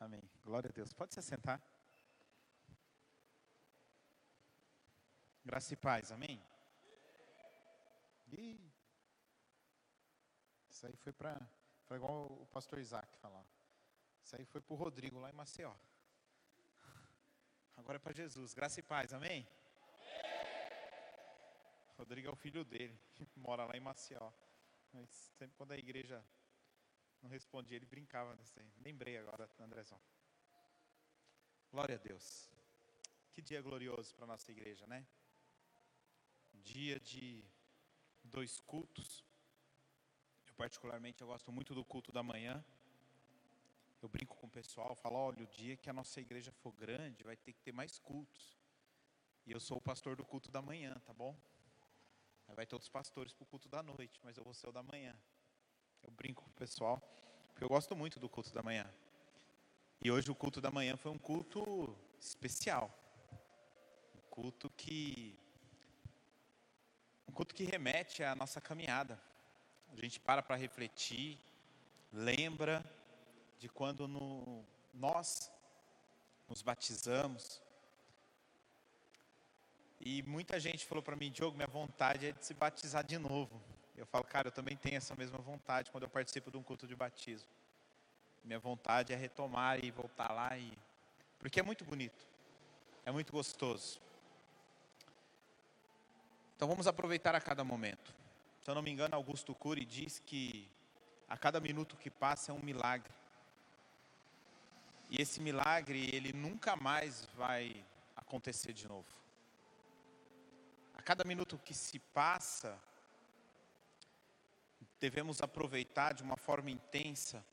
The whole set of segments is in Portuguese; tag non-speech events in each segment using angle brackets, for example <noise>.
Amém. Glória a Deus. Pode se assentar. Graça e paz. Amém. Ih. Isso aí foi para. Foi igual o pastor Isaac falar. Isso aí foi para o Rodrigo lá em Maceió. Agora é para Jesus. Graça e paz. Amém. Rodrigo é o filho dele, <laughs> mora lá em Maceió. Mas sempre quando a igreja não respondia, ele brincava nisso aí. Lembrei agora, Andrezão. Glória a Deus. Que dia glorioso para a nossa igreja, né? Dia de dois cultos. Eu particularmente eu gosto muito do culto da manhã. Eu brinco com o pessoal, falo, olha, o dia que a nossa igreja for grande, vai ter que ter mais cultos. E eu sou o pastor do culto da manhã, tá bom? Vai ter outros pastores para o culto da noite, mas eu vou ser o da manhã. Eu brinco com o pessoal, porque eu gosto muito do culto da manhã. E hoje o culto da manhã foi um culto especial. Um culto que um culto que remete à nossa caminhada. A gente para para refletir, lembra de quando no, nós nos batizamos, e muita gente falou para mim, Diogo, minha vontade é de se batizar de novo. Eu falo, cara, eu também tenho essa mesma vontade quando eu participo de um culto de batismo. Minha vontade é retomar e voltar lá e porque é muito bonito. É muito gostoso. Então vamos aproveitar a cada momento. Se eu não me engano, Augusto Cury diz que a cada minuto que passa é um milagre. E esse milagre, ele nunca mais vai acontecer de novo. A cada minuto que se passa, devemos aproveitar de uma forma intensa,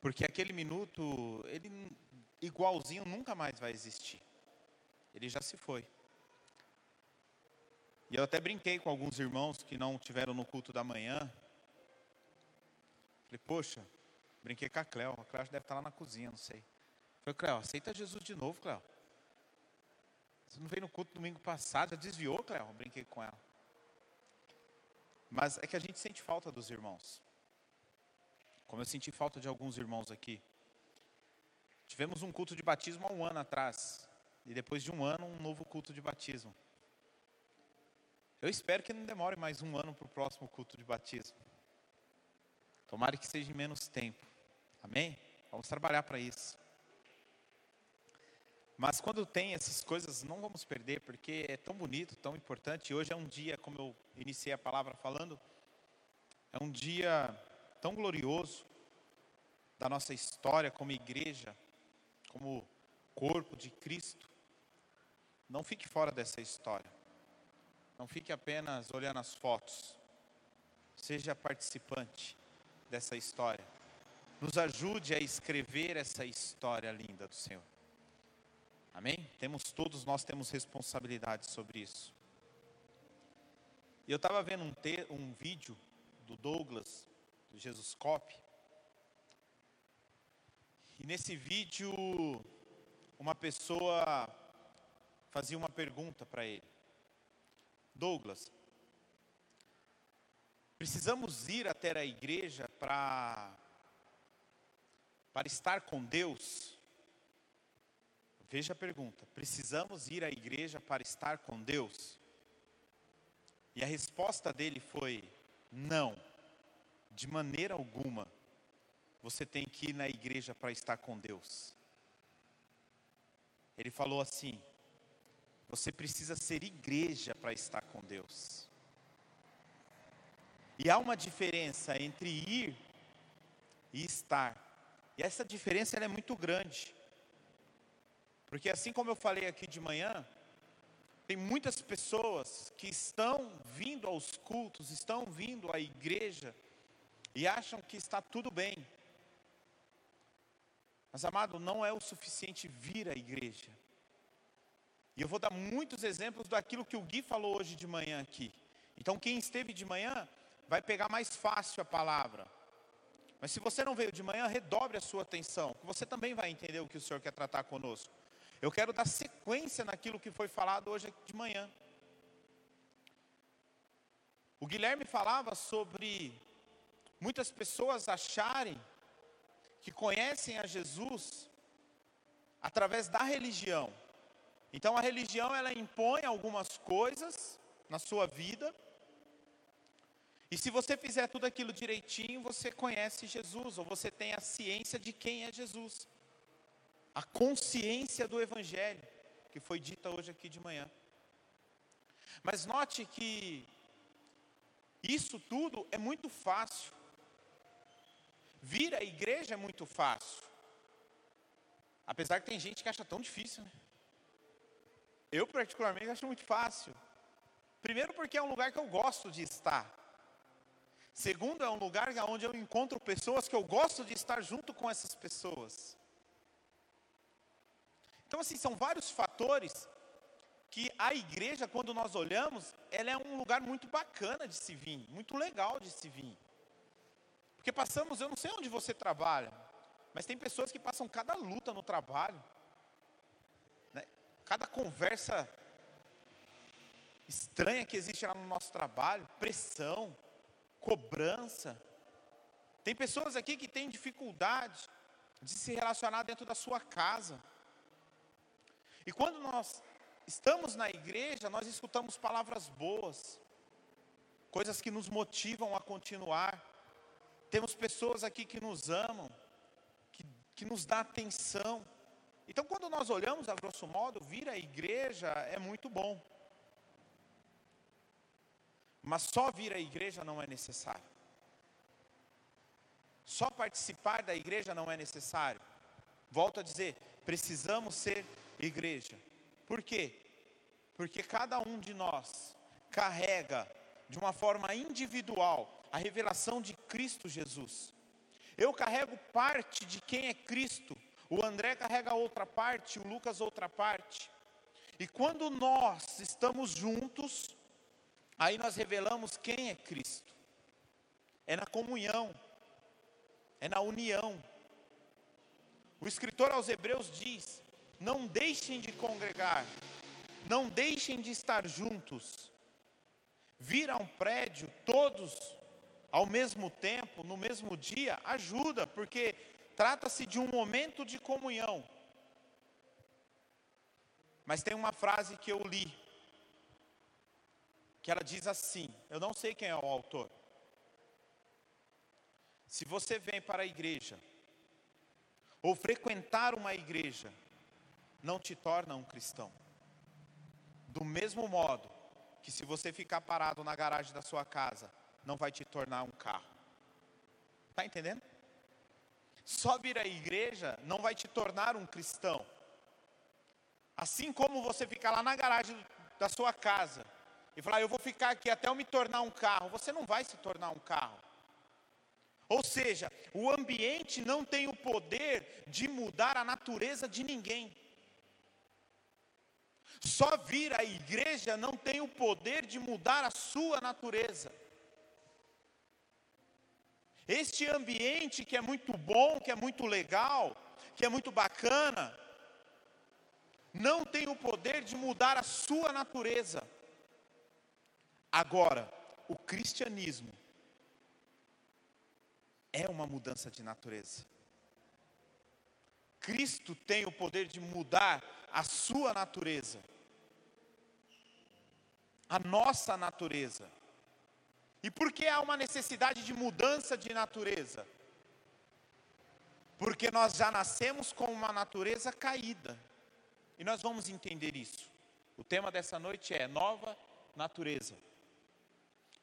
porque aquele minuto, ele igualzinho nunca mais vai existir. Ele já se foi. E eu até brinquei com alguns irmãos que não tiveram no culto da manhã. Falei, poxa, brinquei com a Cléo. A Cléo deve estar lá na cozinha, não sei. Falei, Cléo, aceita Jesus de novo, Cléo. Você não veio no culto domingo passado, já desviou, Cléo? Brinquei com ela. Mas é que a gente sente falta dos irmãos. Como eu senti falta de alguns irmãos aqui. Tivemos um culto de batismo há um ano atrás. E depois de um ano, um novo culto de batismo. Eu espero que não demore mais um ano para o próximo culto de batismo. Tomara que seja em menos tempo. Amém? Vamos trabalhar para isso. Mas quando tem essas coisas, não vamos perder, porque é tão bonito, tão importante. Hoje é um dia, como eu iniciei a palavra falando, é um dia tão glorioso da nossa história como igreja, como corpo de Cristo. Não fique fora dessa história. Não fique apenas olhando as fotos. Seja participante dessa história. Nos ajude a escrever essa história linda do Senhor. Amém? Temos todos nós temos responsabilidade sobre isso. E eu estava vendo um, te, um vídeo do Douglas, do Jesus Cop. E nesse vídeo, uma pessoa fazia uma pergunta para ele: Douglas, precisamos ir até a igreja para para estar com Deus? Veja a pergunta: precisamos ir à igreja para estar com Deus? E a resposta dele foi: não, de maneira alguma. Você tem que ir na igreja para estar com Deus. Ele falou assim: você precisa ser igreja para estar com Deus. E há uma diferença entre ir e estar. E essa diferença é muito grande. Porque assim como eu falei aqui de manhã, tem muitas pessoas que estão vindo aos cultos, estão vindo à igreja e acham que está tudo bem. Mas amado, não é o suficiente vir à igreja. E eu vou dar muitos exemplos daquilo que o Gui falou hoje de manhã aqui. Então quem esteve de manhã vai pegar mais fácil a palavra. Mas se você não veio de manhã, redobre a sua atenção, que você também vai entender o que o Senhor quer tratar conosco. Eu quero dar sequência naquilo que foi falado hoje de manhã. O Guilherme falava sobre muitas pessoas acharem que conhecem a Jesus através da religião. Então a religião ela impõe algumas coisas na sua vida. E se você fizer tudo aquilo direitinho, você conhece Jesus, ou você tem a ciência de quem é Jesus. A consciência do evangelho, que foi dita hoje aqui de manhã. Mas note que isso tudo é muito fácil. Vir à igreja é muito fácil. Apesar que tem gente que acha tão difícil, né? Eu, particularmente, acho muito fácil. Primeiro, porque é um lugar que eu gosto de estar. Segundo, é um lugar onde eu encontro pessoas que eu gosto de estar junto com essas pessoas. Então, assim, são vários fatores que a igreja, quando nós olhamos, ela é um lugar muito bacana de se vir, muito legal de se vir. Porque passamos, eu não sei onde você trabalha, mas tem pessoas que passam cada luta no trabalho, né? cada conversa estranha que existe lá no nosso trabalho, pressão, cobrança. Tem pessoas aqui que têm dificuldade de se relacionar dentro da sua casa. E quando nós estamos na igreja, nós escutamos palavras boas, coisas que nos motivam a continuar. Temos pessoas aqui que nos amam, que, que nos dá atenção. Então, quando nós olhamos, a grosso modo, vir à igreja é muito bom. Mas só vir à igreja não é necessário. Só participar da igreja não é necessário. Volto a dizer, precisamos ser igreja. Por quê? Porque cada um de nós carrega de uma forma individual a revelação de Cristo Jesus. Eu carrego parte de quem é Cristo, o André carrega outra parte, o Lucas outra parte. E quando nós estamos juntos, aí nós revelamos quem é Cristo. É na comunhão, é na união. O escritor aos Hebreus diz: não deixem de congregar, não deixem de estar juntos. Vir a um prédio todos ao mesmo tempo, no mesmo dia, ajuda, porque trata-se de um momento de comunhão. Mas tem uma frase que eu li, que ela diz assim: eu não sei quem é o autor. Se você vem para a igreja, ou frequentar uma igreja, não te torna um cristão. Do mesmo modo que se você ficar parado na garagem da sua casa, não vai te tornar um carro. Está entendendo? Só vir à igreja não vai te tornar um cristão. Assim como você ficar lá na garagem da sua casa e falar, eu vou ficar aqui até eu me tornar um carro, você não vai se tornar um carro. Ou seja, o ambiente não tem o poder de mudar a natureza de ninguém. Só vir à igreja não tem o poder de mudar a sua natureza. Este ambiente que é muito bom, que é muito legal, que é muito bacana, não tem o poder de mudar a sua natureza. Agora, o cristianismo é uma mudança de natureza. Cristo tem o poder de mudar a sua natureza, a nossa natureza. E por que há uma necessidade de mudança de natureza? Porque nós já nascemos com uma natureza caída. E nós vamos entender isso. O tema dessa noite é nova natureza.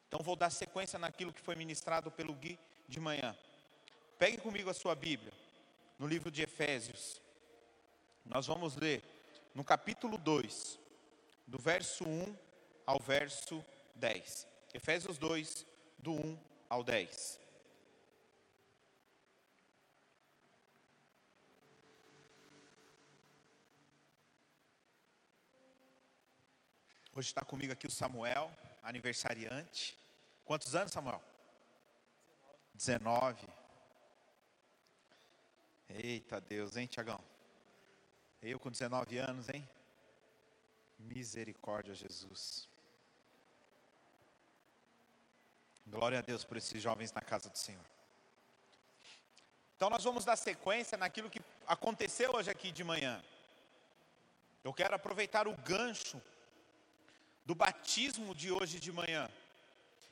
Então vou dar sequência naquilo que foi ministrado pelo Gui de manhã. Pegue comigo a sua Bíblia, no livro de Efésios. Nós vamos ler no capítulo 2, do verso 1 ao verso 10. Efésios 2, do 1 ao 10. Hoje está comigo aqui o Samuel, aniversariante. Quantos anos, Samuel? 19. Eita Deus, hein, Tiagão? Eu com 19 anos, hein? Misericórdia, Jesus. Glória a Deus por esses jovens na casa do Senhor. Então nós vamos dar sequência naquilo que aconteceu hoje aqui de manhã. Eu quero aproveitar o gancho do batismo de hoje de manhã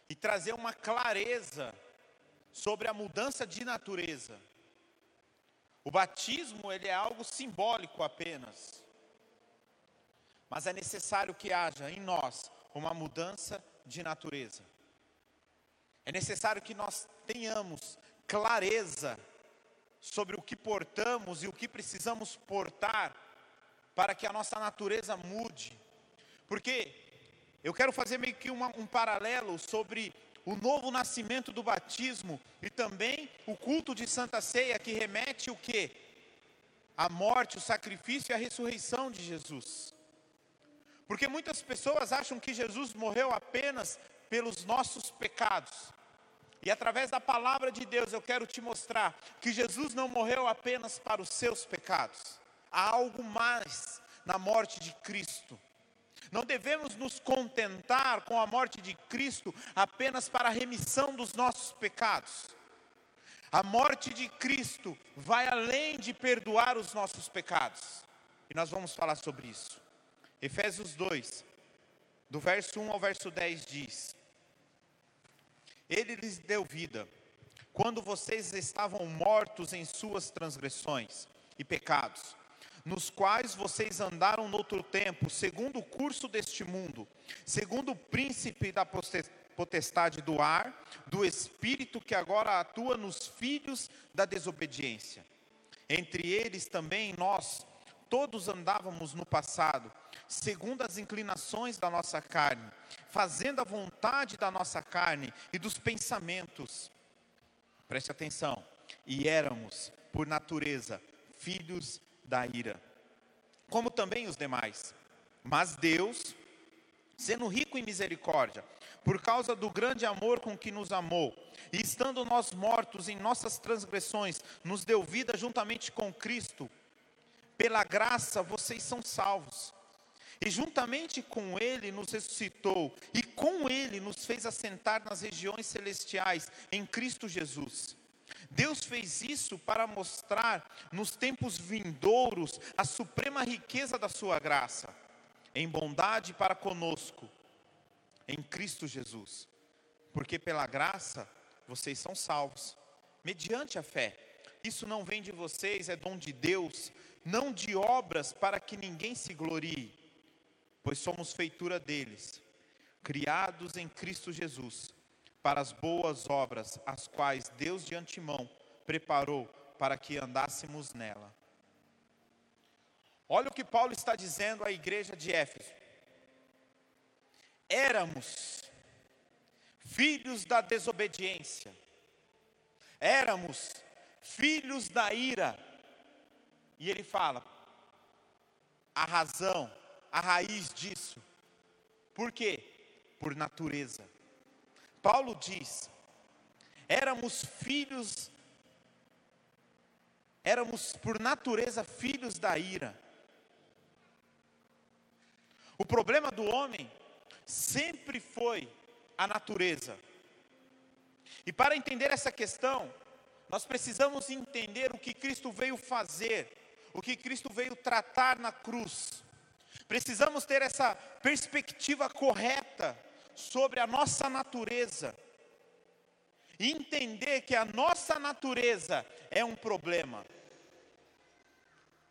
e trazer uma clareza sobre a mudança de natureza. O batismo, ele é algo simbólico apenas. Mas é necessário que haja em nós uma mudança de natureza. É necessário que nós tenhamos clareza sobre o que portamos e o que precisamos portar para que a nossa natureza mude. Porque eu quero fazer meio que uma, um paralelo sobre o novo nascimento do batismo e também o culto de Santa Ceia que remete o que? A morte, o sacrifício e a ressurreição de Jesus. Porque muitas pessoas acham que Jesus morreu apenas pelos nossos pecados. E através da palavra de Deus eu quero te mostrar que Jesus não morreu apenas para os seus pecados. Há algo mais na morte de Cristo. Não devemos nos contentar com a morte de Cristo apenas para a remissão dos nossos pecados. A morte de Cristo vai além de perdoar os nossos pecados. E nós vamos falar sobre isso. Efésios 2, do verso 1 ao verso 10 diz: Ele lhes deu vida, quando vocês estavam mortos em suas transgressões e pecados nos quais vocês andaram noutro tempo, segundo o curso deste mundo, segundo o príncipe da potestade do ar, do espírito que agora atua nos filhos da desobediência. Entre eles também nós, todos andávamos no passado, segundo as inclinações da nossa carne, fazendo a vontade da nossa carne e dos pensamentos. Preste atenção. E éramos, por natureza, filhos da ira, como também os demais. Mas Deus, sendo rico em misericórdia, por causa do grande amor com que nos amou, e estando nós mortos em nossas transgressões, nos deu vida juntamente com Cristo. Pela graça vocês são salvos. E juntamente com Ele nos ressuscitou, e com Ele nos fez assentar nas regiões celestiais, em Cristo Jesus Deus fez isso para mostrar nos tempos vindouros a suprema riqueza da sua graça, em bondade para conosco, em Cristo Jesus. Porque pela graça vocês são salvos, mediante a fé. Isso não vem de vocês, é dom de Deus, não de obras para que ninguém se glorie, pois somos feitura deles, criados em Cristo Jesus para as boas obras, as quais Deus de antemão preparou para que andássemos nela. Olha o que Paulo está dizendo à igreja de Éfeso. Éramos filhos da desobediência, éramos filhos da ira. E ele fala, a razão, a raiz disso. Por quê? Por natureza. Paulo diz: éramos filhos, éramos por natureza filhos da ira. O problema do homem sempre foi a natureza. E para entender essa questão, nós precisamos entender o que Cristo veio fazer, o que Cristo veio tratar na cruz. Precisamos ter essa perspectiva correta sobre a nossa natureza. Entender que a nossa natureza é um problema.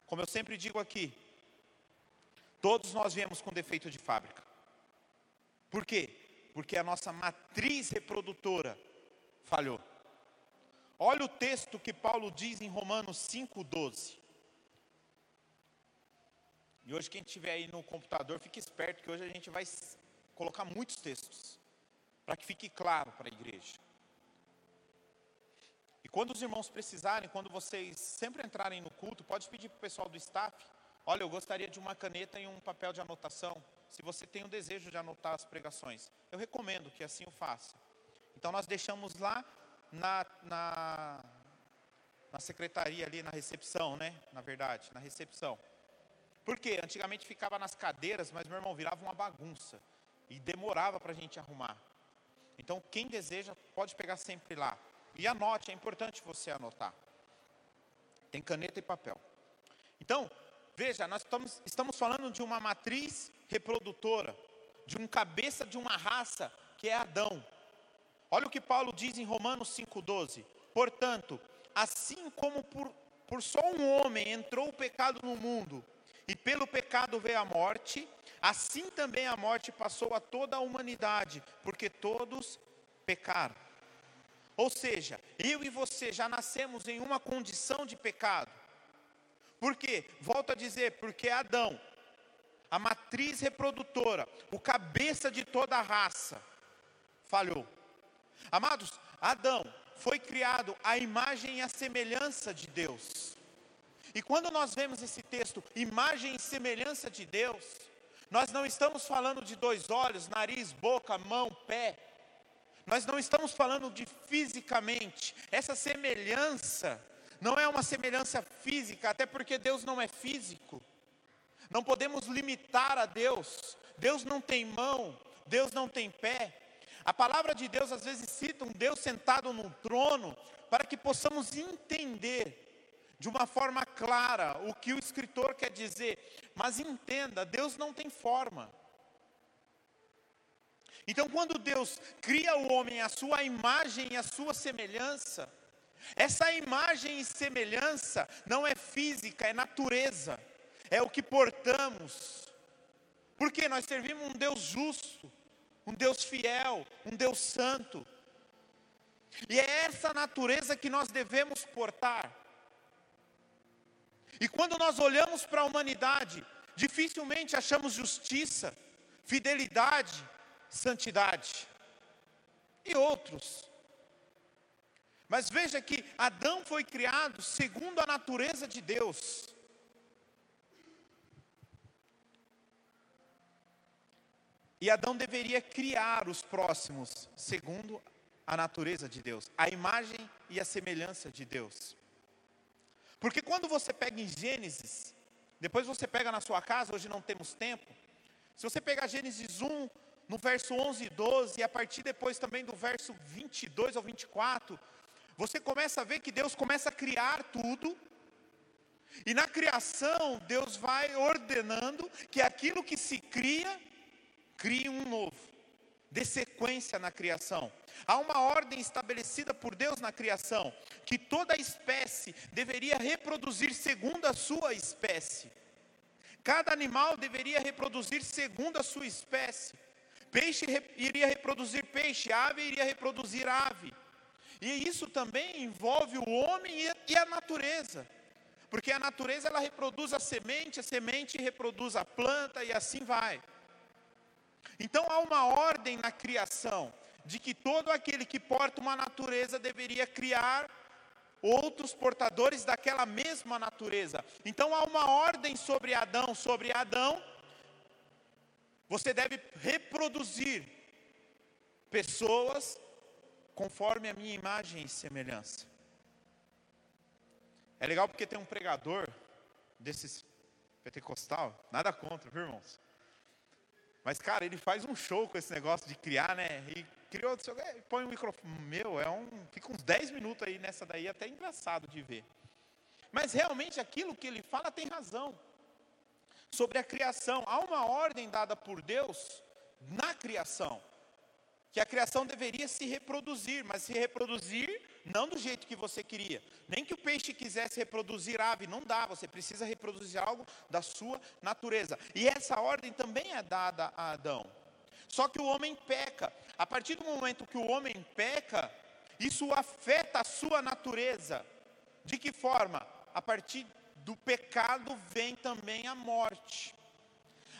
Como eu sempre digo aqui, todos nós viemos com defeito de fábrica. Por quê? Porque a nossa matriz reprodutora falhou. Olha o texto que Paulo diz em Romanos 5,12. E hoje, quem estiver aí no computador, fique esperto, que hoje a gente vai colocar muitos textos, para que fique claro para a igreja. E quando os irmãos precisarem, quando vocês sempre entrarem no culto, pode pedir para o pessoal do staff: olha, eu gostaria de uma caneta e um papel de anotação. Se você tem o desejo de anotar as pregações, eu recomendo que assim o faça. Então nós deixamos lá na, na, na secretaria ali, na recepção, né? Na verdade, na recepção. Por quê? Antigamente ficava nas cadeiras, mas meu irmão virava uma bagunça e demorava para a gente arrumar. Então, quem deseja, pode pegar sempre lá. E anote, é importante você anotar. Tem caneta e papel. Então, veja, nós estamos, estamos falando de uma matriz reprodutora, de um cabeça de uma raça que é Adão. Olha o que Paulo diz em Romanos 5,12. Portanto, assim como por, por só um homem entrou o pecado no mundo, e pelo pecado veio a morte, assim também a morte passou a toda a humanidade, porque todos pecaram. Ou seja, eu e você já nascemos em uma condição de pecado. Por quê? Volto a dizer, porque Adão, a matriz reprodutora, o cabeça de toda a raça, falhou. Amados, Adão foi criado à imagem e à semelhança de Deus. E quando nós vemos esse texto, imagem e semelhança de Deus, nós não estamos falando de dois olhos, nariz, boca, mão, pé. Nós não estamos falando de fisicamente. Essa semelhança não é uma semelhança física, até porque Deus não é físico. Não podemos limitar a Deus. Deus não tem mão, Deus não tem pé. A palavra de Deus às vezes cita um Deus sentado num trono, para que possamos entender de uma forma clara o que o escritor quer dizer. Mas entenda, Deus não tem forma. Então, quando Deus cria o homem à sua imagem e à sua semelhança, essa imagem e semelhança não é física, é natureza, é o que portamos. Porque nós servimos um Deus justo, um Deus fiel, um Deus santo. E é essa natureza que nós devemos portar. E quando nós olhamos para a humanidade, dificilmente achamos justiça, fidelidade, santidade e outros. Mas veja que Adão foi criado segundo a natureza de Deus. E Adão deveria criar os próximos segundo a natureza de Deus, a imagem e a semelhança de Deus. Porque quando você pega em Gênesis, depois você pega na sua casa, hoje não temos tempo. Se você pegar Gênesis 1, no verso 11 e 12, e a partir depois também do verso 22 ao 24, você começa a ver que Deus começa a criar tudo, e na criação, Deus vai ordenando que aquilo que se cria, crie um novo, dê sequência na criação. Há uma ordem estabelecida por Deus na criação, que toda espécie deveria reproduzir segundo a sua espécie. Cada animal deveria reproduzir segundo a sua espécie. Peixe iria reproduzir peixe, ave iria reproduzir ave. E isso também envolve o homem e a natureza. Porque a natureza ela reproduz a semente, a semente reproduz a planta e assim vai. Então há uma ordem na criação de que todo aquele que porta uma natureza deveria criar outros portadores daquela mesma natureza. Então há uma ordem sobre Adão, sobre Adão, você deve reproduzir pessoas conforme a minha imagem e semelhança. É legal porque tem um pregador desses pentecostal, nada contra, viu, irmãos? Mas, cara, ele faz um show com esse negócio de criar, né? E criou, põe um microfone, meu, é um, fica uns 10 minutos aí nessa daí, até engraçado de ver. Mas realmente aquilo que ele fala tem razão. Sobre a criação, há uma ordem dada por Deus na criação que a criação deveria se reproduzir, mas se reproduzir não do jeito que você queria. Nem que o peixe quisesse reproduzir ave, não dá, você precisa reproduzir algo da sua natureza. E essa ordem também é dada a Adão. Só que o homem peca. A partir do momento que o homem peca, isso afeta a sua natureza. De que forma? A partir do pecado vem também a morte.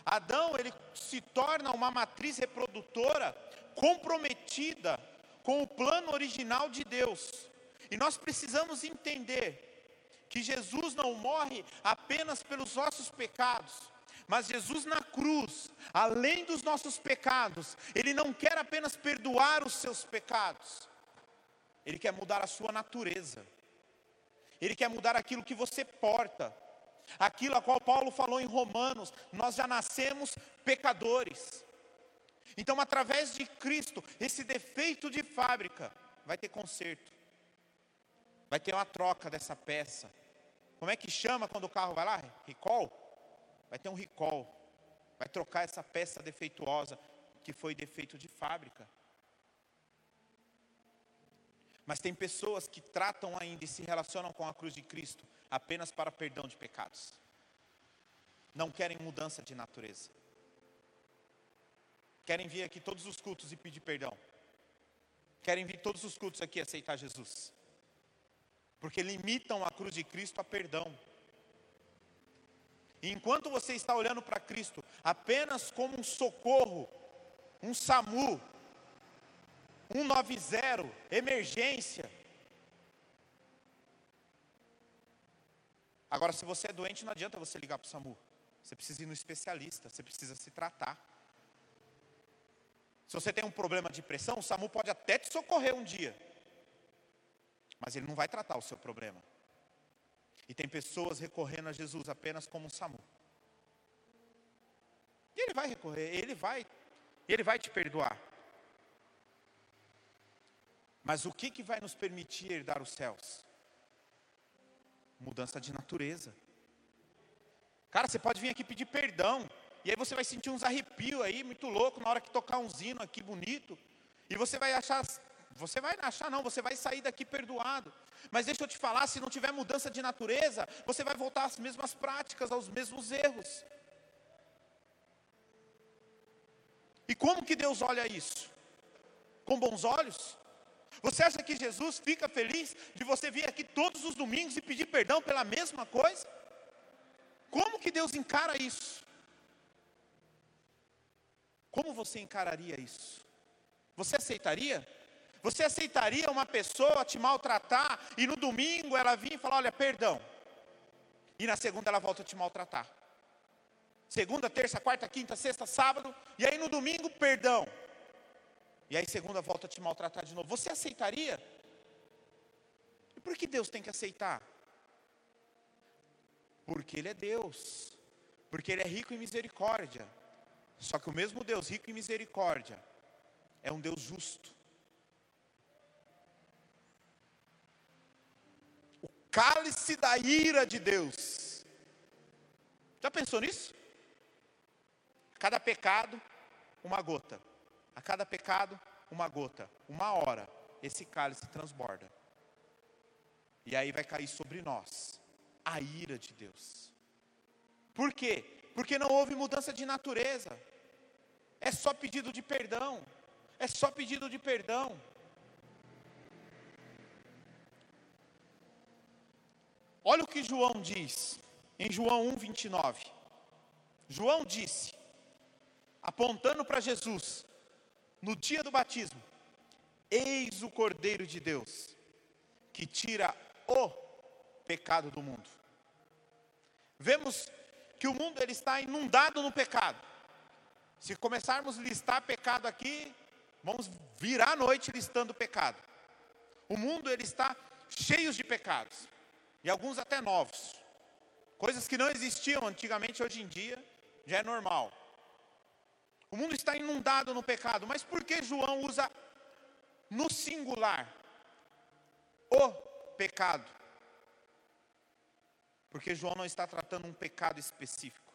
Adão, ele se torna uma matriz reprodutora comprometida com o plano original de Deus. E nós precisamos entender que Jesus não morre apenas pelos nossos pecados, mas Jesus na cruz, além dos nossos pecados, Ele não quer apenas perdoar os seus pecados, Ele quer mudar a sua natureza, Ele quer mudar aquilo que você porta, aquilo a qual Paulo falou em Romanos: nós já nascemos pecadores. Então, através de Cristo, esse defeito de fábrica vai ter conserto, vai ter uma troca dessa peça. Como é que chama quando o carro vai lá? Recall? Vai ter um recall. Vai trocar essa peça defeituosa que foi defeito de fábrica. Mas tem pessoas que tratam ainda e se relacionam com a cruz de Cristo apenas para perdão de pecados. Não querem mudança de natureza. Querem vir aqui todos os cultos e pedir perdão. Querem vir todos os cultos aqui aceitar Jesus. Porque limitam a cruz de Cristo a perdão. E enquanto você está olhando para Cristo apenas como um socorro, um SAMU, 190, emergência. Agora, se você é doente, não adianta você ligar para o SAMU. Você precisa ir no especialista, você precisa se tratar. Se você tem um problema de pressão, o SAMU pode até te socorrer um dia, mas ele não vai tratar o seu problema. E tem pessoas recorrendo a Jesus apenas como um SAMU. E ele vai recorrer, ele vai, ele vai te perdoar. Mas o que, que vai nos permitir herdar os céus? Mudança de natureza. Cara, você pode vir aqui pedir perdão. E aí você vai sentir uns arrepios aí, muito louco, na hora que tocar um zino aqui bonito. E você vai achar, você vai achar não, você vai sair daqui perdoado. Mas deixa eu te falar, se não tiver mudança de natureza, você vai voltar às mesmas práticas, aos mesmos erros. E como que Deus olha isso? Com bons olhos? Você acha que Jesus fica feliz de você vir aqui todos os domingos e pedir perdão pela mesma coisa? Como que Deus encara isso? Como você encararia isso? Você aceitaria? Você aceitaria uma pessoa te maltratar e no domingo ela vir e falar: Olha, perdão. E na segunda ela volta a te maltratar. Segunda, terça, quarta, quinta, sexta, sábado. E aí no domingo, perdão. E aí segunda volta a te maltratar de novo. Você aceitaria? E por que Deus tem que aceitar? Porque Ele é Deus. Porque Ele é rico em misericórdia. Só que o mesmo Deus rico em misericórdia é um Deus justo. Cálice da ira de Deus. Já pensou nisso? Cada pecado, uma gota. A cada pecado, uma gota. Uma hora, esse cálice transborda. E aí vai cair sobre nós a ira de Deus. Por quê? Porque não houve mudança de natureza. É só pedido de perdão. É só pedido de perdão. Olha o que João diz em João 1:29. João disse, apontando para Jesus: no dia do batismo, eis o Cordeiro de Deus, que tira o pecado do mundo. Vemos que o mundo ele está inundado no pecado. Se começarmos a listar pecado aqui, vamos virar a noite listando pecado. O mundo ele está cheio de pecados, e alguns até novos. Coisas que não existiam antigamente, hoje em dia já é normal. O mundo está inundado no pecado, mas por que João usa no singular o pecado? Porque João não está tratando um pecado específico.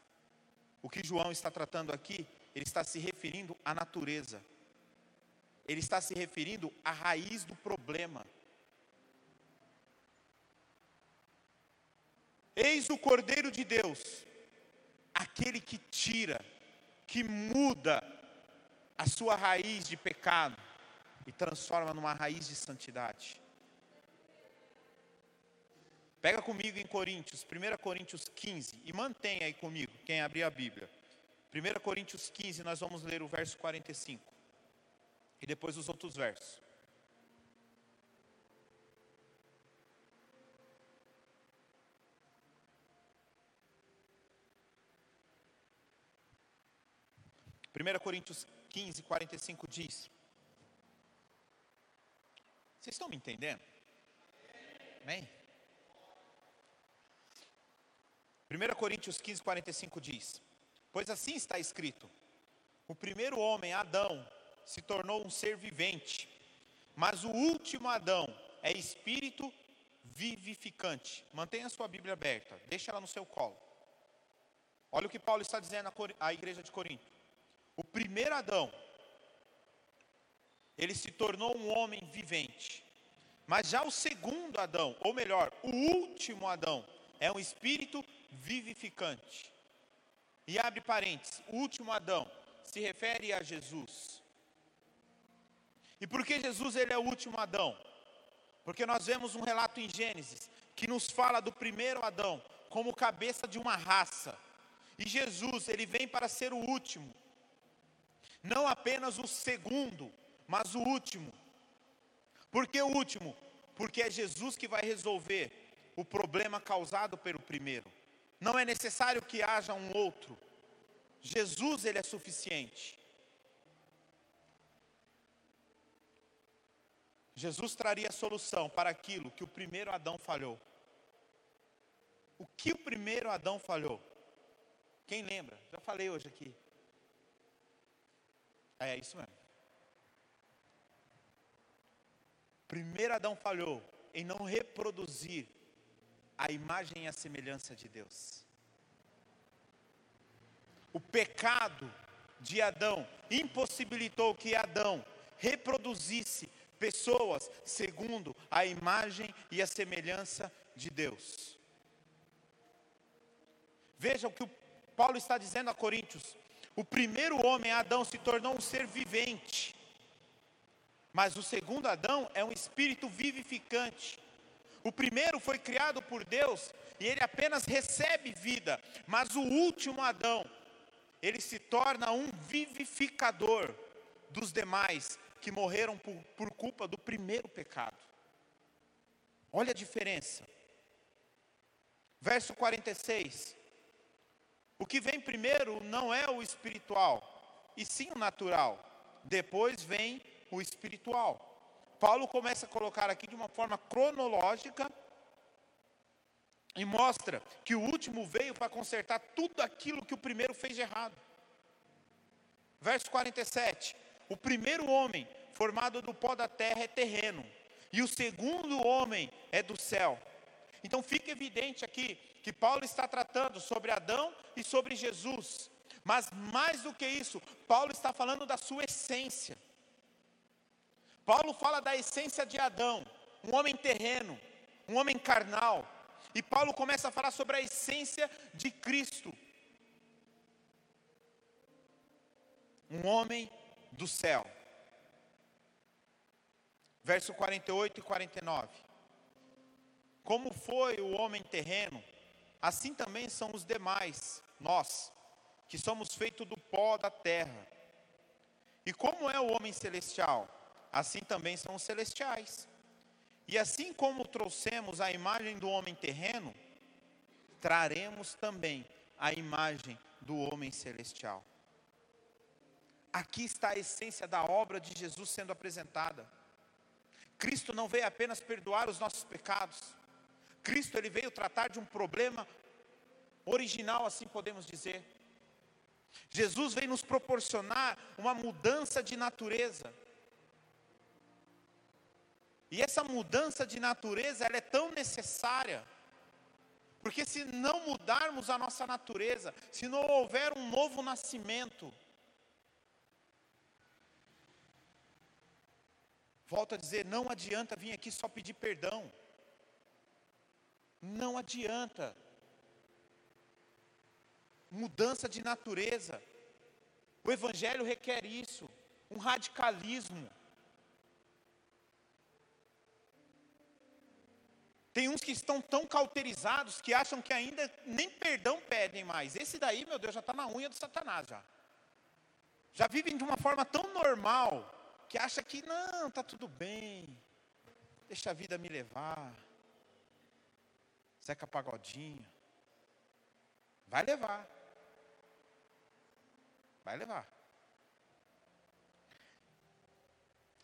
O que João está tratando aqui, ele está se referindo à natureza. Ele está se referindo à raiz do problema. Eis o Cordeiro de Deus, aquele que tira que muda a sua raiz de pecado e transforma numa raiz de santidade. Pega comigo em Coríntios, 1 Coríntios 15, e mantenha aí comigo, quem abrir a Bíblia. 1 Coríntios 15, nós vamos ler o verso 45. E depois os outros versos. 1 Coríntios 15, 45 diz. Vocês estão me entendendo? Amém? 1 Coríntios 15, 45 diz: Pois assim está escrito: O primeiro homem, Adão, se tornou um ser vivente, mas o último Adão é espírito vivificante. Mantenha a sua Bíblia aberta, deixe ela no seu colo. Olha o que Paulo está dizendo à igreja de Corinto. O primeiro Adão, ele se tornou um homem vivente. Mas já o segundo Adão, ou melhor, o último Adão, é um espírito vivificante. E abre parênteses, o último Adão se refere a Jesus. E por que Jesus ele é o último Adão? Porque nós vemos um relato em Gênesis que nos fala do primeiro Adão como cabeça de uma raça. E Jesus, ele vem para ser o último. Não apenas o segundo, mas o último. Por que o último? Porque é Jesus que vai resolver o problema causado pelo primeiro. Não é necessário que haja um outro. Jesus ele é suficiente. Jesus traria solução para aquilo que o primeiro Adão falhou. O que o primeiro Adão falhou? Quem lembra? Já falei hoje aqui. É isso mesmo. Primeiro Adão falhou em não reproduzir a imagem e a semelhança de Deus. O pecado de Adão impossibilitou que Adão reproduzisse pessoas segundo a imagem e a semelhança de Deus. Veja o que o Paulo está dizendo a Coríntios: o primeiro homem, Adão, se tornou um ser vivente, mas o segundo Adão é um espírito vivificante. O primeiro foi criado por Deus e ele apenas recebe vida, mas o último Adão, ele se torna um vivificador dos demais que morreram por, por culpa do primeiro pecado. Olha a diferença. Verso 46. O que vem primeiro não é o espiritual, e sim o natural. Depois vem o espiritual. Paulo começa a colocar aqui de uma forma cronológica e mostra que o último veio para consertar tudo aquilo que o primeiro fez de errado. Verso 47: O primeiro homem, formado do pó da terra, é terreno, e o segundo homem é do céu. Então fica evidente aqui que Paulo está tratando sobre Adão e sobre Jesus, mas mais do que isso, Paulo está falando da sua essência. Paulo fala da essência de Adão, um homem terreno, um homem carnal. E Paulo começa a falar sobre a essência de Cristo. Um homem do céu. Verso 48 e 49. Como foi o homem terreno, assim também são os demais, nós, que somos feitos do pó da terra. E como é o homem celestial? assim também são os celestiais. E assim como trouxemos a imagem do homem terreno, traremos também a imagem do homem celestial. Aqui está a essência da obra de Jesus sendo apresentada. Cristo não veio apenas perdoar os nossos pecados. Cristo ele veio tratar de um problema original, assim podemos dizer. Jesus veio nos proporcionar uma mudança de natureza. E essa mudança de natureza, ela é tão necessária. Porque se não mudarmos a nossa natureza, se não houver um novo nascimento, volto a dizer, não adianta vir aqui só pedir perdão. Não adianta. Mudança de natureza. O Evangelho requer isso, um radicalismo. Tem uns que estão tão cauterizados que acham que ainda nem perdão pedem mais. Esse daí, meu Deus, já está na unha do Satanás já. Já vivem de uma forma tão normal que acha que não, está tudo bem. Deixa a vida me levar. Zeca Pagodinho. Vai levar. Vai levar.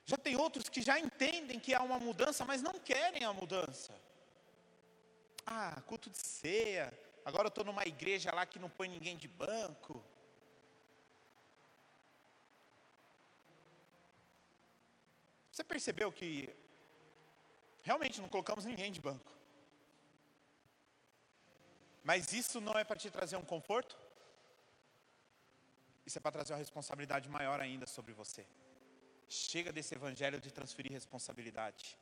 Já tem outros que já entendem que há uma mudança, mas não querem a mudança. Ah, culto de ceia. Agora eu estou numa igreja lá que não põe ninguém de banco. Você percebeu que realmente não colocamos ninguém de banco. Mas isso não é para te trazer um conforto? Isso é para trazer uma responsabilidade maior ainda sobre você. Chega desse evangelho de transferir responsabilidade.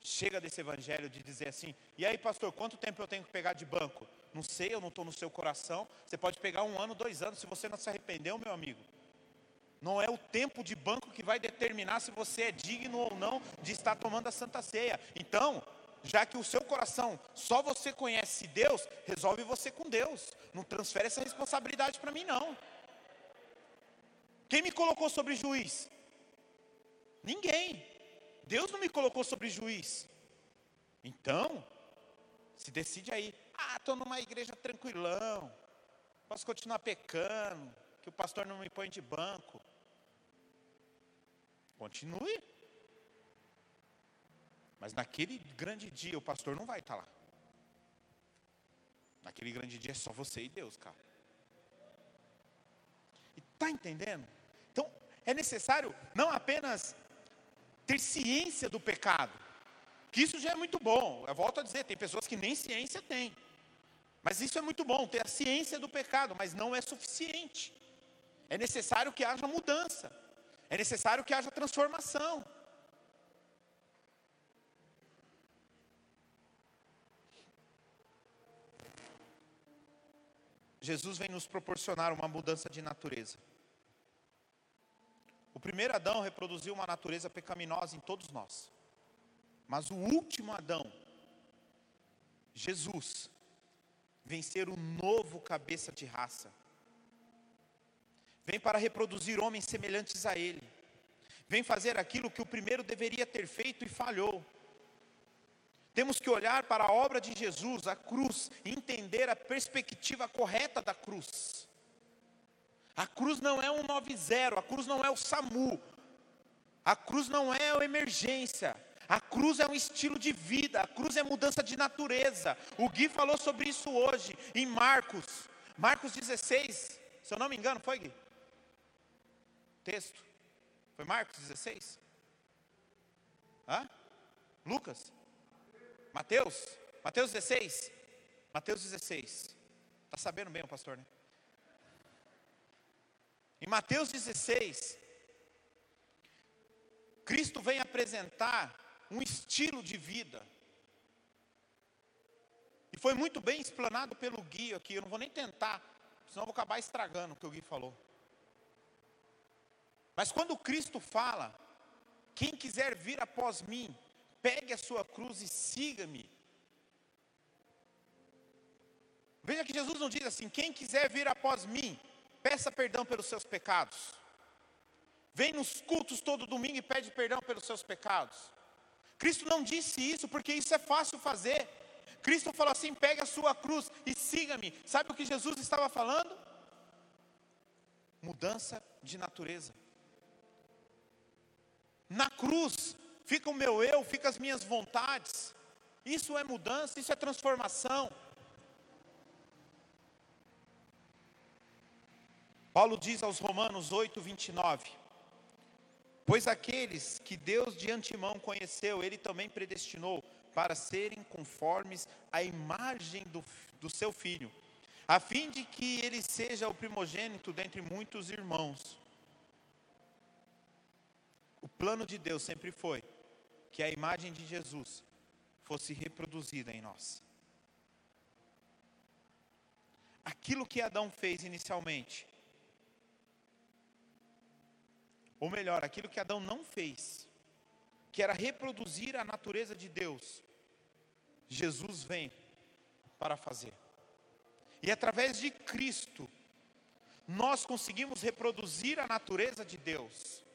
Chega desse evangelho de dizer assim: e aí, pastor, quanto tempo eu tenho que pegar de banco? Não sei, eu não estou no seu coração. Você pode pegar um ano, dois anos, se você não se arrependeu, meu amigo. Não é o tempo de banco que vai determinar se você é digno ou não de estar tomando a Santa Ceia. Então, já que o seu coração só você conhece Deus, resolve você com Deus. Não transfere essa responsabilidade para mim, não. Quem me colocou sobre juiz? Ninguém. Deus não me colocou sobre juiz. Então, se decide aí. Ah, estou numa igreja tranquilão. Posso continuar pecando. Que o pastor não me põe de banco. Continue. Mas naquele grande dia o pastor não vai estar lá. Naquele grande dia é só você e Deus, cara. E tá entendendo? Então, é necessário não apenas ter ciência do pecado, que isso já é muito bom. Eu volto a dizer, tem pessoas que nem ciência têm. Mas isso é muito bom, ter a ciência do pecado, mas não é suficiente. É necessário que haja mudança. É necessário que haja transformação. Jesus vem nos proporcionar uma mudança de natureza. O primeiro Adão reproduziu uma natureza pecaminosa em todos nós. Mas o último Adão, Jesus, vem ser o novo cabeça de raça. Vem para reproduzir homens semelhantes a ele. Vem fazer aquilo que o primeiro deveria ter feito e falhou. Temos que olhar para a obra de Jesus, a cruz, e entender a perspectiva correta da cruz. A cruz não é um 90, a cruz não é o SAMU, a cruz não é a emergência, a cruz é um estilo de vida, a cruz é mudança de natureza. O Gui falou sobre isso hoje, em Marcos, Marcos 16, se eu não me engano, foi Gui? Texto, foi Marcos 16? Hã? Lucas? Mateus, Mateus 16. Mateus 16. Está sabendo bem o pastor, né? Em Mateus 16, Cristo vem apresentar um estilo de vida. E foi muito bem explanado pelo Gui aqui. Eu não vou nem tentar, senão eu vou acabar estragando o que o Gui falou. Mas quando Cristo fala, quem quiser vir após mim, pegue a sua cruz e siga-me. Veja que Jesus não diz assim: quem quiser vir após mim, peça perdão pelos seus pecados. Vem nos cultos todo domingo e pede perdão pelos seus pecados. Cristo não disse isso porque isso é fácil fazer. Cristo falou assim: pegue a sua cruz e siga-me. Sabe o que Jesus estava falando? Mudança de natureza. Na cruz, fica o meu eu, fica as minhas vontades. Isso é mudança, isso é transformação. Paulo diz aos Romanos 8, 29: Pois aqueles que Deus de antemão conheceu, Ele também predestinou para serem conformes à imagem do, do seu filho, a fim de que ele seja o primogênito dentre muitos irmãos. O plano de Deus sempre foi que a imagem de Jesus fosse reproduzida em nós. Aquilo que Adão fez inicialmente, ou melhor, aquilo que Adão não fez, que era reproduzir a natureza de Deus, Jesus vem para fazer. E através de Cristo, nós conseguimos reproduzir a natureza de Deus.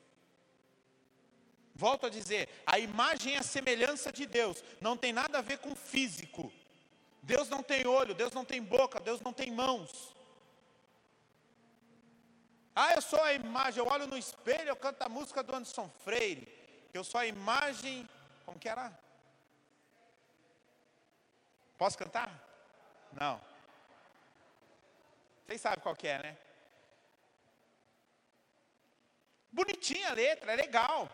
Volto a dizer, a imagem e a semelhança de Deus não tem nada a ver com físico. Deus não tem olho, Deus não tem boca, Deus não tem mãos. Ah, eu sou a imagem, eu olho no espelho, eu canto a música do Anderson Freire. Eu sou a imagem, como que era? Posso cantar? Não. Vocês sabem qual que é, né? Bonitinha a letra, é legal.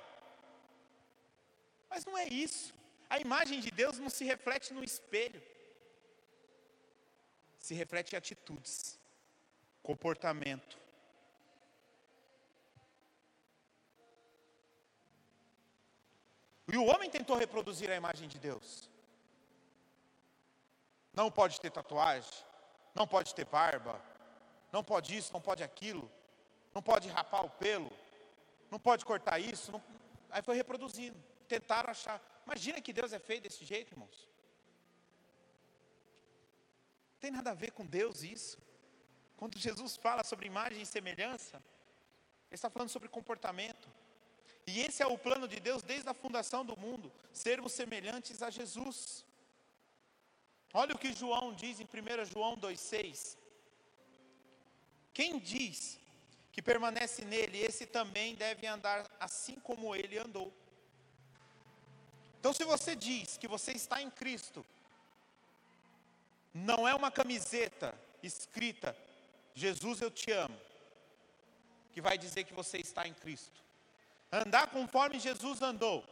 Mas não é isso. A imagem de Deus não se reflete no espelho. se reflete em atitudes, comportamento. E o homem tentou reproduzir a imagem de Deus. Não pode ter tatuagem, não pode ter barba, não pode isso, não pode aquilo, não pode rapar o pelo, não pode cortar isso. Não... Aí foi reproduzindo, tentaram achar. Imagina que Deus é feio desse jeito, irmãos. Não tem nada a ver com Deus isso. Quando Jesus fala sobre imagem e semelhança, Ele está falando sobre comportamento. E esse é o plano de Deus desde a fundação do mundo, sermos semelhantes a Jesus. Olha o que João diz em 1 João 2,6. Quem diz que permanece nele, esse também deve andar assim como ele andou. Então, se você diz que você está em Cristo, não é uma camiseta escrita, Jesus eu te amo, que vai dizer que você está em Cristo. Andar conforme Jesus andou.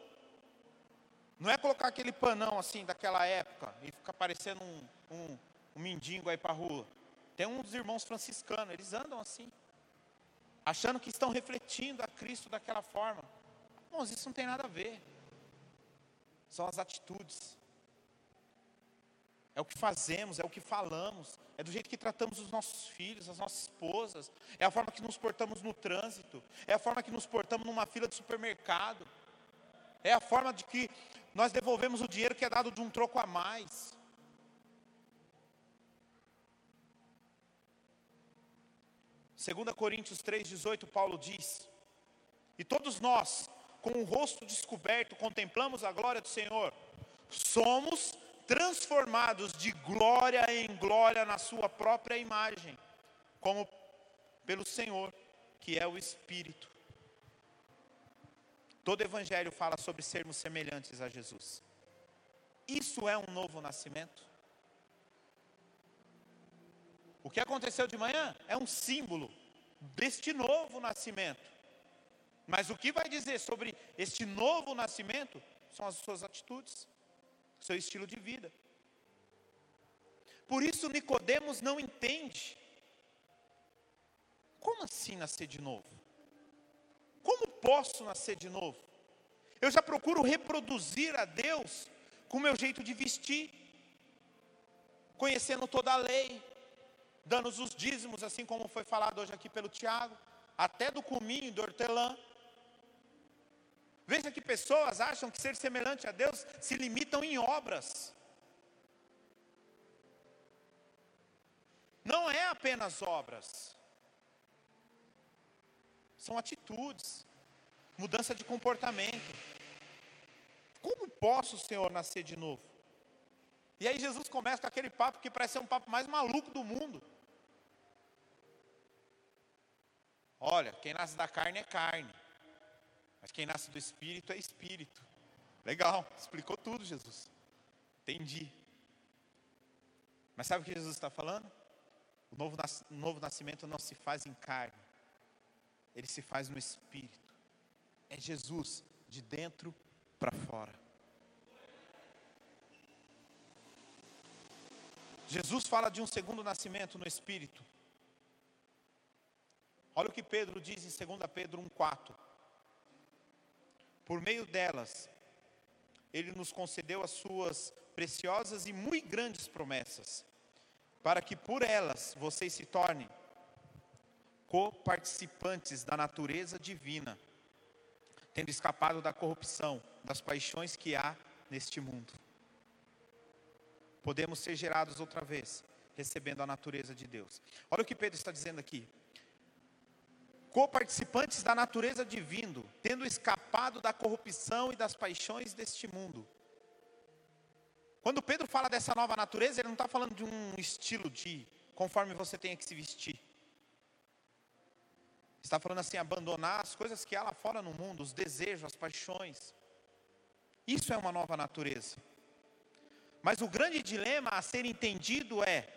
Não é colocar aquele panão assim daquela época e ficar parecendo um, um, um mendigo aí para a rua. Tem uns irmãos franciscanos, eles andam assim, achando que estão refletindo a Cristo daquela forma. Irmãos, isso não tem nada a ver. São as atitudes. É o que fazemos, é o que falamos, é do jeito que tratamos os nossos filhos, as nossas esposas, é a forma que nos portamos no trânsito, é a forma que nos portamos numa fila de supermercado, é a forma de que nós devolvemos o dinheiro que é dado de um troco a mais. Segunda Coríntios 3:18, Paulo diz: "E todos nós, com o rosto descoberto, contemplamos a glória do Senhor, somos transformados de glória em glória na sua própria imagem, como pelo Senhor, que é o Espírito. Todo evangelho fala sobre sermos semelhantes a Jesus. Isso é um novo nascimento? O que aconteceu de manhã é um símbolo deste novo nascimento. Mas o que vai dizer sobre este novo nascimento são as suas atitudes seu estilo de vida. Por isso Nicodemos não entende. Como assim nascer de novo? Como posso nascer de novo? Eu já procuro reproduzir a Deus com o meu jeito de vestir, conhecendo toda a lei, dando os dízimos, assim como foi falado hoje aqui pelo Tiago, até do cominho e do hortelã. Veja que pessoas acham que ser semelhante a Deus se limitam em obras. Não é apenas obras, são atitudes, mudança de comportamento. Como posso, Senhor, nascer de novo? E aí Jesus começa com aquele papo que parece ser um papo mais maluco do mundo. Olha, quem nasce da carne é carne. Mas quem nasce do Espírito é Espírito. Legal, explicou tudo, Jesus. Entendi. Mas sabe o que Jesus está falando? O novo, o novo nascimento não se faz em carne, ele se faz no Espírito. É Jesus de dentro para fora. Jesus fala de um segundo nascimento no Espírito. Olha o que Pedro diz em 2 Pedro 1,4. Por meio delas, Ele nos concedeu as suas preciosas e muito grandes promessas, para que por elas vocês se tornem coparticipantes da natureza divina, tendo escapado da corrupção, das paixões que há neste mundo. Podemos ser gerados outra vez, recebendo a natureza de Deus. Olha o que Pedro está dizendo aqui coparticipantes da natureza divina, tendo escapado da corrupção e das paixões deste mundo. Quando Pedro fala dessa nova natureza, ele não está falando de um estilo de conforme você tenha que se vestir. Está falando assim, abandonar as coisas que há lá fora no mundo, os desejos, as paixões. Isso é uma nova natureza. Mas o grande dilema a ser entendido é: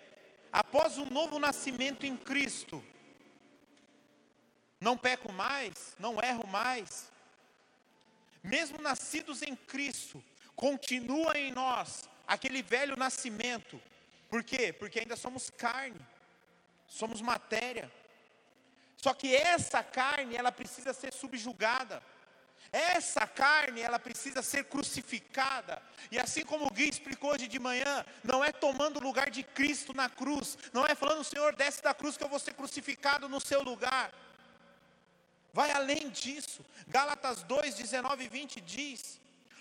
após o novo nascimento em Cristo, não peco mais, não erro mais. Mesmo nascidos em Cristo, continua em nós aquele velho nascimento Por quê? Porque ainda somos carne, somos matéria. Só que essa carne, ela precisa ser subjugada. Essa carne, ela precisa ser crucificada. E assim como o Gui explicou hoje de manhã, não é tomando o lugar de Cristo na cruz, não é falando, Senhor, desce da cruz que eu vou ser crucificado no seu lugar. Vai além disso. Gálatas 2, 19 e 20 diz: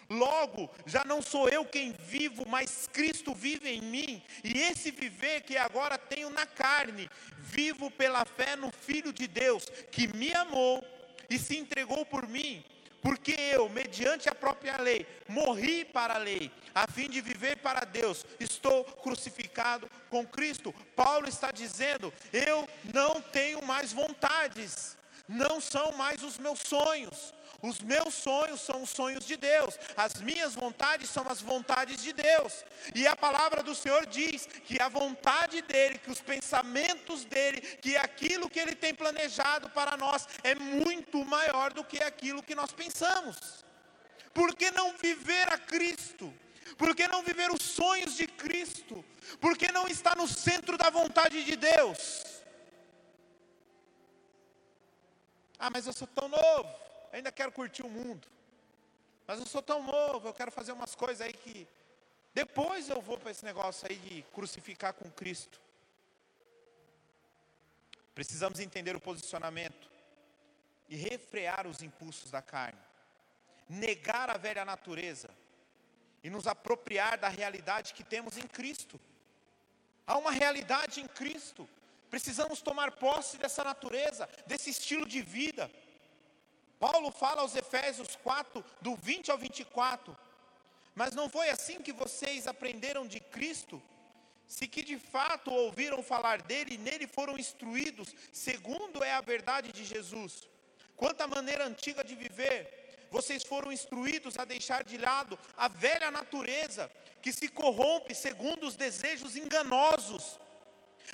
Logo, já não sou eu quem vivo, mas Cristo vive em mim, e esse viver que agora tenho na carne, vivo pela fé no Filho de Deus, que me amou e se entregou por mim, porque eu, mediante a própria lei, morri para a lei, a fim de viver para Deus, estou crucificado com Cristo. Paulo está dizendo: eu não tenho mais vontades, não são mais os meus sonhos, os meus sonhos são os sonhos de Deus, as minhas vontades são as vontades de Deus. E a palavra do Senhor diz que a vontade dele, que os pensamentos dele, que aquilo que ele tem planejado para nós é muito maior do que aquilo que nós pensamos. Por que não viver a Cristo? Por que não viver os sonhos de Cristo? Por que não estar no centro da vontade de Deus? Ah, mas eu sou tão novo ainda quero curtir o mundo. Mas eu sou tão novo, eu quero fazer umas coisas aí que depois eu vou para esse negócio aí de crucificar com Cristo. Precisamos entender o posicionamento e refrear os impulsos da carne, negar a velha natureza e nos apropriar da realidade que temos em Cristo. Há uma realidade em Cristo. Precisamos tomar posse dessa natureza, desse estilo de vida. Paulo fala aos Efésios 4, do 20 ao 24. Mas não foi assim que vocês aprenderam de Cristo? Se que de fato ouviram falar dele e nele foram instruídos, segundo é a verdade de Jesus. Quanto à maneira antiga de viver, vocês foram instruídos a deixar de lado a velha natureza, que se corrompe segundo os desejos enganosos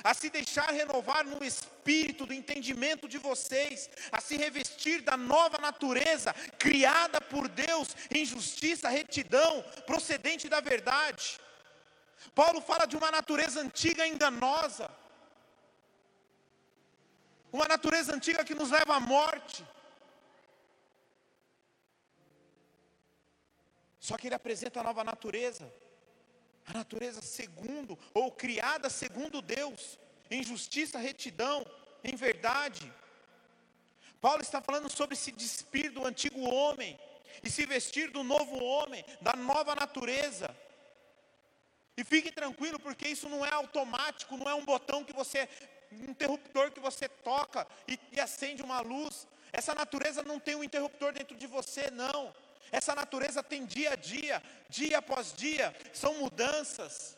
a se deixar renovar no espírito do entendimento de vocês, a se revestir da nova natureza criada por Deus em justiça, retidão, procedente da verdade. Paulo fala de uma natureza antiga enganosa, uma natureza antiga que nos leva à morte. Só que ele apresenta a nova natureza a natureza segundo, ou criada segundo Deus, em justiça, retidão, em verdade. Paulo está falando sobre se despir do antigo homem e se vestir do novo homem, da nova natureza. E fique tranquilo, porque isso não é automático, não é um botão que você, um interruptor que você toca e, e acende uma luz. Essa natureza não tem um interruptor dentro de você, não. Essa natureza tem dia a dia, dia após dia, são mudanças.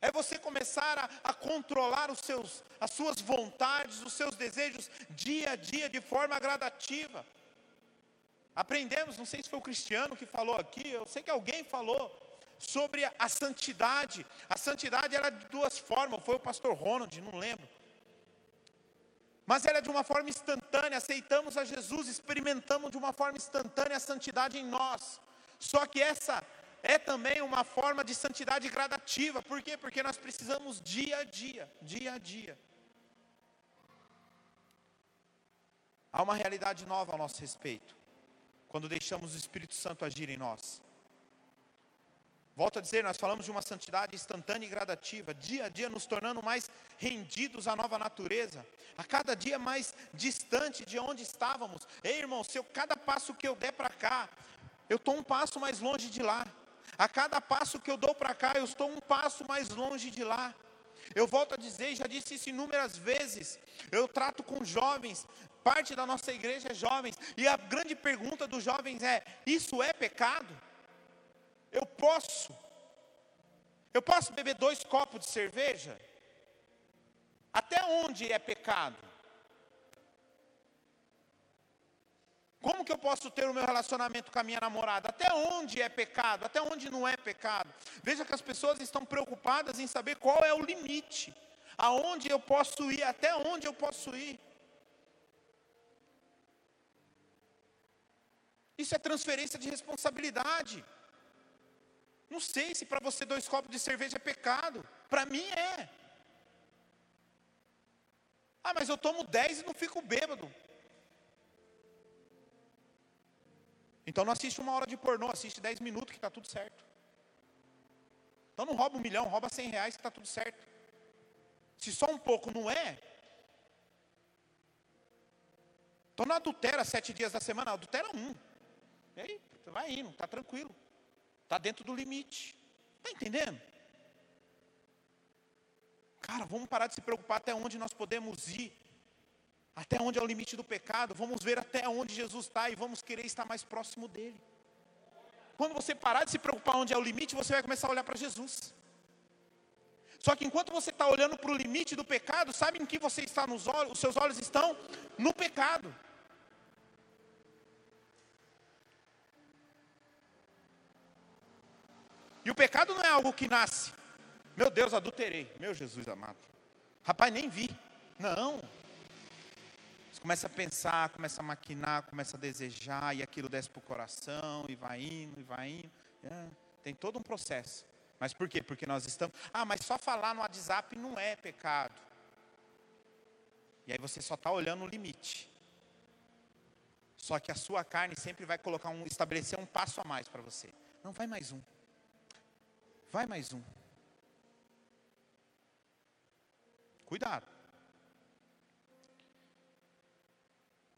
É você começar a, a, controlar os seus, as suas vontades, os seus desejos, dia a dia, de forma gradativa. Aprendemos, não sei se foi o Cristiano que falou aqui, eu sei que alguém falou sobre a, santidade. A santidade era de duas formas, foi o pastor Ronald, não lembro mas era de uma forma instantânea. Aceitamos a Jesus, experimentamos de uma forma instantânea a santidade em nós. Só que essa é também uma forma de santidade gradativa. Por quê? Porque nós precisamos dia a dia, dia a dia. Há uma realidade nova ao nosso respeito, quando deixamos o Espírito Santo agir em nós. Volto a dizer, nós falamos de uma santidade instantânea e gradativa, dia a dia nos tornando mais rendidos à nova natureza, a cada dia mais distante de onde estávamos. Ei, irmão, se eu, cada passo que eu der para cá, eu estou um passo mais longe de lá. A cada passo que eu dou para cá, eu estou um passo mais longe de lá. Eu volto a dizer, já disse isso inúmeras vezes. Eu trato com jovens, parte da nossa igreja é jovens, e a grande pergunta dos jovens é: isso é pecado? Eu posso. Eu posso beber dois copos de cerveja? Até onde é pecado? Como que eu posso ter o meu relacionamento com a minha namorada? Até onde é pecado? Até onde não é pecado? Veja que as pessoas estão preocupadas em saber qual é o limite. Aonde eu posso ir? Até onde eu posso ir? Isso é transferência de responsabilidade. Não sei se para você dois copos de cerveja é pecado. Para mim é. Ah, mas eu tomo dez e não fico bêbado. Então não assiste uma hora de pornô, assiste dez minutos que está tudo certo. Então não rouba um milhão, rouba cem reais que está tudo certo. Se só um pouco não é, então não adultera sete dias da semana, adultera um. E aí, vai indo, está tranquilo. Está dentro do limite. Está entendendo? Cara, vamos parar de se preocupar até onde nós podemos ir. Até onde é o limite do pecado. Vamos ver até onde Jesus está e vamos querer estar mais próximo dele. Quando você parar de se preocupar onde é o limite, você vai começar a olhar para Jesus. Só que enquanto você está olhando para o limite do pecado, sabe em que você está nos olhos? Os seus olhos estão no pecado. E o pecado não é algo que nasce. Meu Deus, adulterei. Meu Jesus amado. Rapaz, nem vi. Não. Você começa a pensar, começa a maquinar, começa a desejar, e aquilo desce para o coração, e vai indo, e vai indo. É, tem todo um processo. Mas por quê? Porque nós estamos. Ah, mas só falar no WhatsApp não é pecado. E aí você só está olhando o limite. Só que a sua carne sempre vai colocar um, estabelecer um passo a mais para você. Não vai mais um. Vai mais um. Cuidado.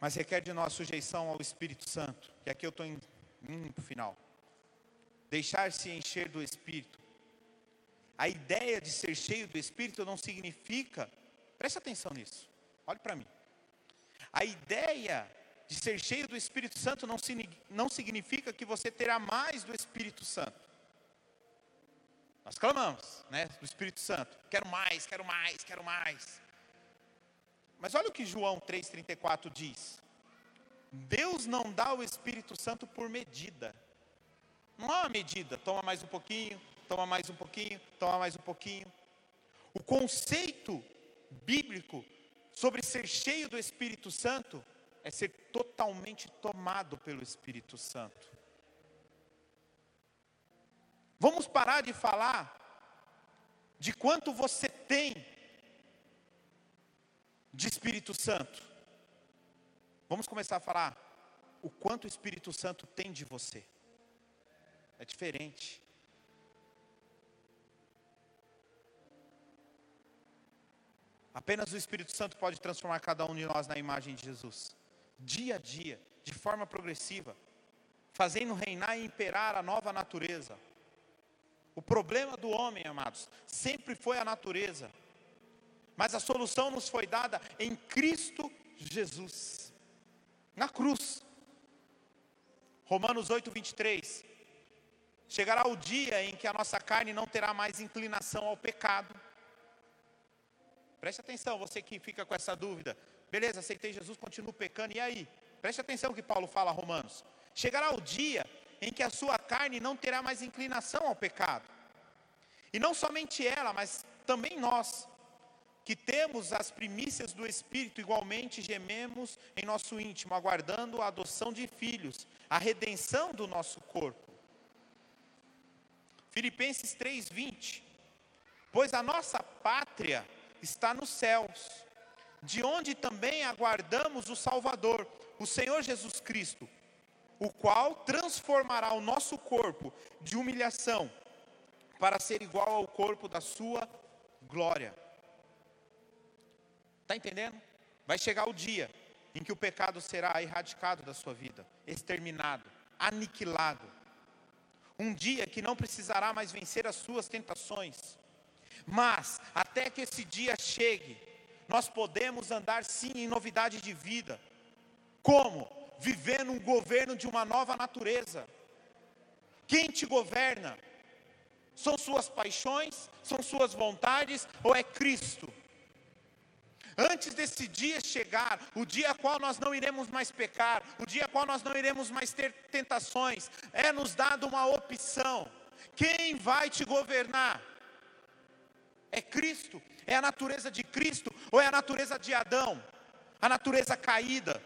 Mas requer de nós sujeição ao Espírito Santo. E aqui eu estou em um final. Deixar-se encher do Espírito. A ideia de ser cheio do Espírito não significa, preste atenção nisso, olhe para mim. A ideia de ser cheio do Espírito Santo não, não significa que você terá mais do Espírito Santo. Nós clamamos, né, do Espírito Santo. Quero mais, quero mais, quero mais. Mas olha o que João 3,34 diz. Deus não dá o Espírito Santo por medida. Não há uma medida, toma mais um pouquinho, toma mais um pouquinho, toma mais um pouquinho. O conceito bíblico sobre ser cheio do Espírito Santo é ser totalmente tomado pelo Espírito Santo. Vamos parar de falar de quanto você tem de Espírito Santo. Vamos começar a falar o quanto o Espírito Santo tem de você. É diferente. Apenas o Espírito Santo pode transformar cada um de nós na imagem de Jesus, dia a dia, de forma progressiva, fazendo reinar e imperar a nova natureza. O problema do homem, amados, sempre foi a natureza. Mas a solução nos foi dada em Cristo Jesus, na cruz. Romanos 8, 23. Chegará o dia em que a nossa carne não terá mais inclinação ao pecado. Preste atenção, você que fica com essa dúvida. Beleza, aceitei Jesus, continuo pecando, e aí? Preste atenção que Paulo fala a Romanos. Chegará o dia em que a sua carne não terá mais inclinação ao pecado. E não somente ela, mas também nós, que temos as primícias do Espírito, igualmente gememos em nosso íntimo, aguardando a adoção de filhos, a redenção do nosso corpo. Filipenses 3:20. Pois a nossa pátria está nos céus, de onde também aguardamos o Salvador, o Senhor Jesus Cristo, o qual transformará o nosso corpo de humilhação para ser igual ao corpo da sua glória. Está entendendo? Vai chegar o dia em que o pecado será erradicado da sua vida, exterminado, aniquilado. Um dia que não precisará mais vencer as suas tentações. Mas, até que esse dia chegue, nós podemos andar sim em novidade de vida. Como? Vivendo um governo de uma nova natureza. Quem te governa? São suas paixões? São suas vontades? Ou é Cristo? Antes desse dia chegar, o dia a qual nós não iremos mais pecar, o dia a qual nós não iremos mais ter tentações, é nos dado uma opção: quem vai te governar? É Cristo? É a natureza de Cristo ou é a natureza de Adão? A natureza caída?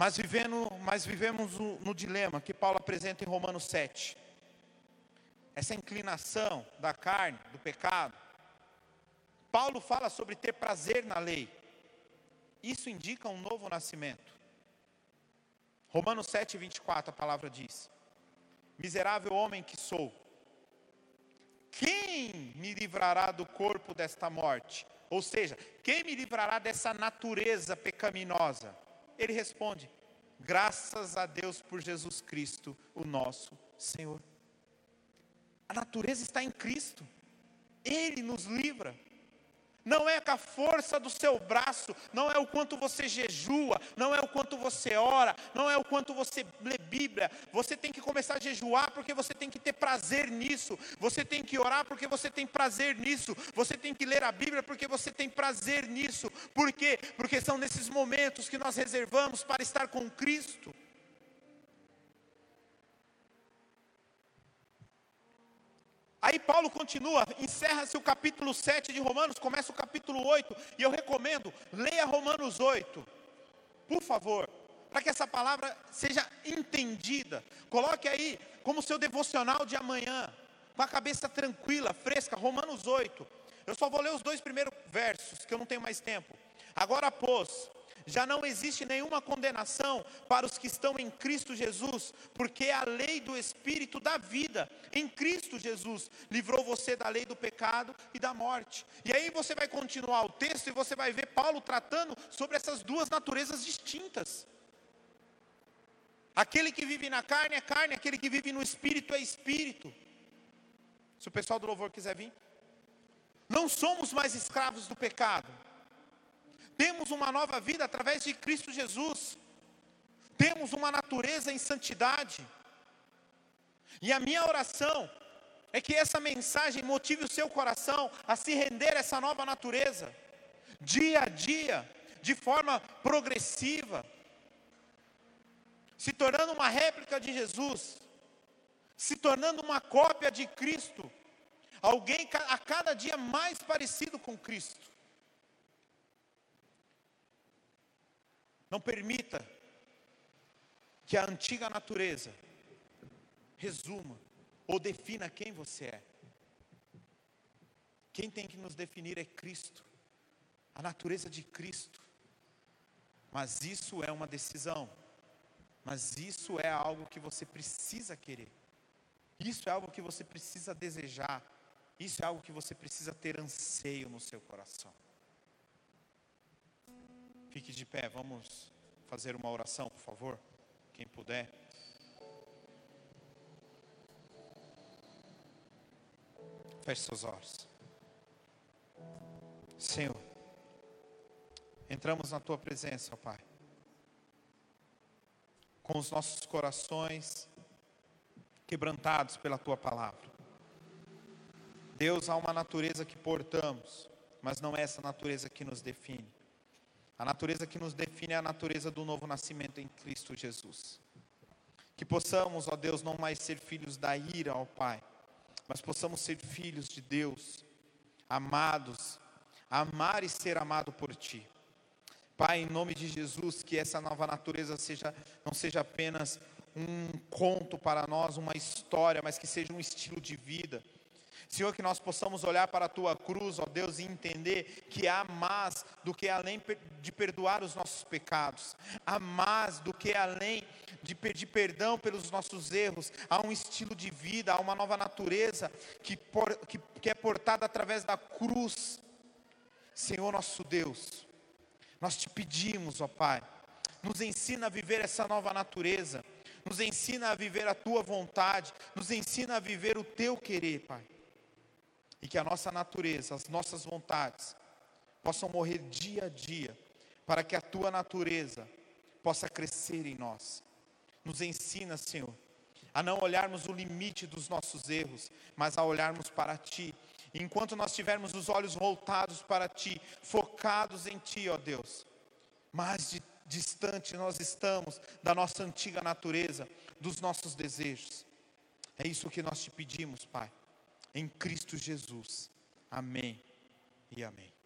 Mas, vivendo, mas vivemos no, no dilema que Paulo apresenta em Romanos 7. Essa inclinação da carne, do pecado. Paulo fala sobre ter prazer na lei. Isso indica um novo nascimento. Romanos 7, 24, a palavra diz: Miserável homem que sou, quem me livrará do corpo desta morte? Ou seja, quem me livrará dessa natureza pecaminosa? Ele responde: Graças a Deus por Jesus Cristo, o nosso Senhor. A natureza está em Cristo, Ele nos livra não é com a força do seu braço, não é o quanto você jejua, não é o quanto você ora, não é o quanto você lê Bíblia. Você tem que começar a jejuar porque você tem que ter prazer nisso. Você tem que orar porque você tem prazer nisso. Você tem que ler a Bíblia porque você tem prazer nisso. Por quê? Porque são nesses momentos que nós reservamos para estar com Cristo. Aí Paulo continua, encerra-se o capítulo 7 de Romanos, começa o capítulo 8, e eu recomendo, leia Romanos 8, por favor, para que essa palavra seja entendida. Coloque aí como seu devocional de amanhã, com a cabeça tranquila, fresca, Romanos 8. Eu só vou ler os dois primeiros versos, que eu não tenho mais tempo. Agora, pois, já não existe nenhuma condenação para os que estão em Cristo Jesus, porque a lei do Espírito da vida em Cristo Jesus livrou você da lei do pecado e da morte. E aí você vai continuar o texto e você vai ver Paulo tratando sobre essas duas naturezas distintas. Aquele que vive na carne é carne, aquele que vive no espírito é espírito. Se o pessoal do louvor quiser vir. Não somos mais escravos do pecado temos uma nova vida através de Cristo Jesus. Temos uma natureza em santidade. E a minha oração é que essa mensagem motive o seu coração a se render a essa nova natureza, dia a dia, de forma progressiva, se tornando uma réplica de Jesus, se tornando uma cópia de Cristo, alguém a cada dia mais parecido com Cristo. Não permita que a antiga natureza resuma ou defina quem você é. Quem tem que nos definir é Cristo, a natureza de Cristo. Mas isso é uma decisão, mas isso é algo que você precisa querer, isso é algo que você precisa desejar, isso é algo que você precisa ter anseio no seu coração. Fique de pé, vamos fazer uma oração, por favor, quem puder. Feche seus olhos. Senhor, entramos na tua presença, ó Pai, com os nossos corações quebrantados pela tua palavra. Deus, há uma natureza que portamos, mas não é essa natureza que nos define. A natureza que nos define é a natureza do novo nascimento em Cristo Jesus. Que possamos, ó Deus, não mais ser filhos da ira, ó Pai, mas possamos ser filhos de Deus, amados, amar e ser amado por Ti. Pai, em nome de Jesus, que essa nova natureza seja, não seja apenas um conto para nós, uma história, mas que seja um estilo de vida Senhor, que nós possamos olhar para a tua cruz, ó Deus, e entender que há mais do que além de perdoar os nossos pecados, há mais do que além de pedir perdão pelos nossos erros, há um estilo de vida, há uma nova natureza que, por, que, que é portada através da cruz. Senhor nosso Deus, nós te pedimos, ó Pai, nos ensina a viver essa nova natureza, nos ensina a viver a tua vontade, nos ensina a viver o teu querer, Pai e que a nossa natureza, as nossas vontades, possam morrer dia a dia, para que a tua natureza possa crescer em nós. Nos ensina, Senhor, a não olharmos o limite dos nossos erros, mas a olharmos para Ti. Enquanto nós tivermos os olhos voltados para Ti, focados em Ti, ó Deus, mais de, distante nós estamos da nossa antiga natureza, dos nossos desejos. É isso que nós te pedimos, Pai em Cristo Jesus. Amém e amém.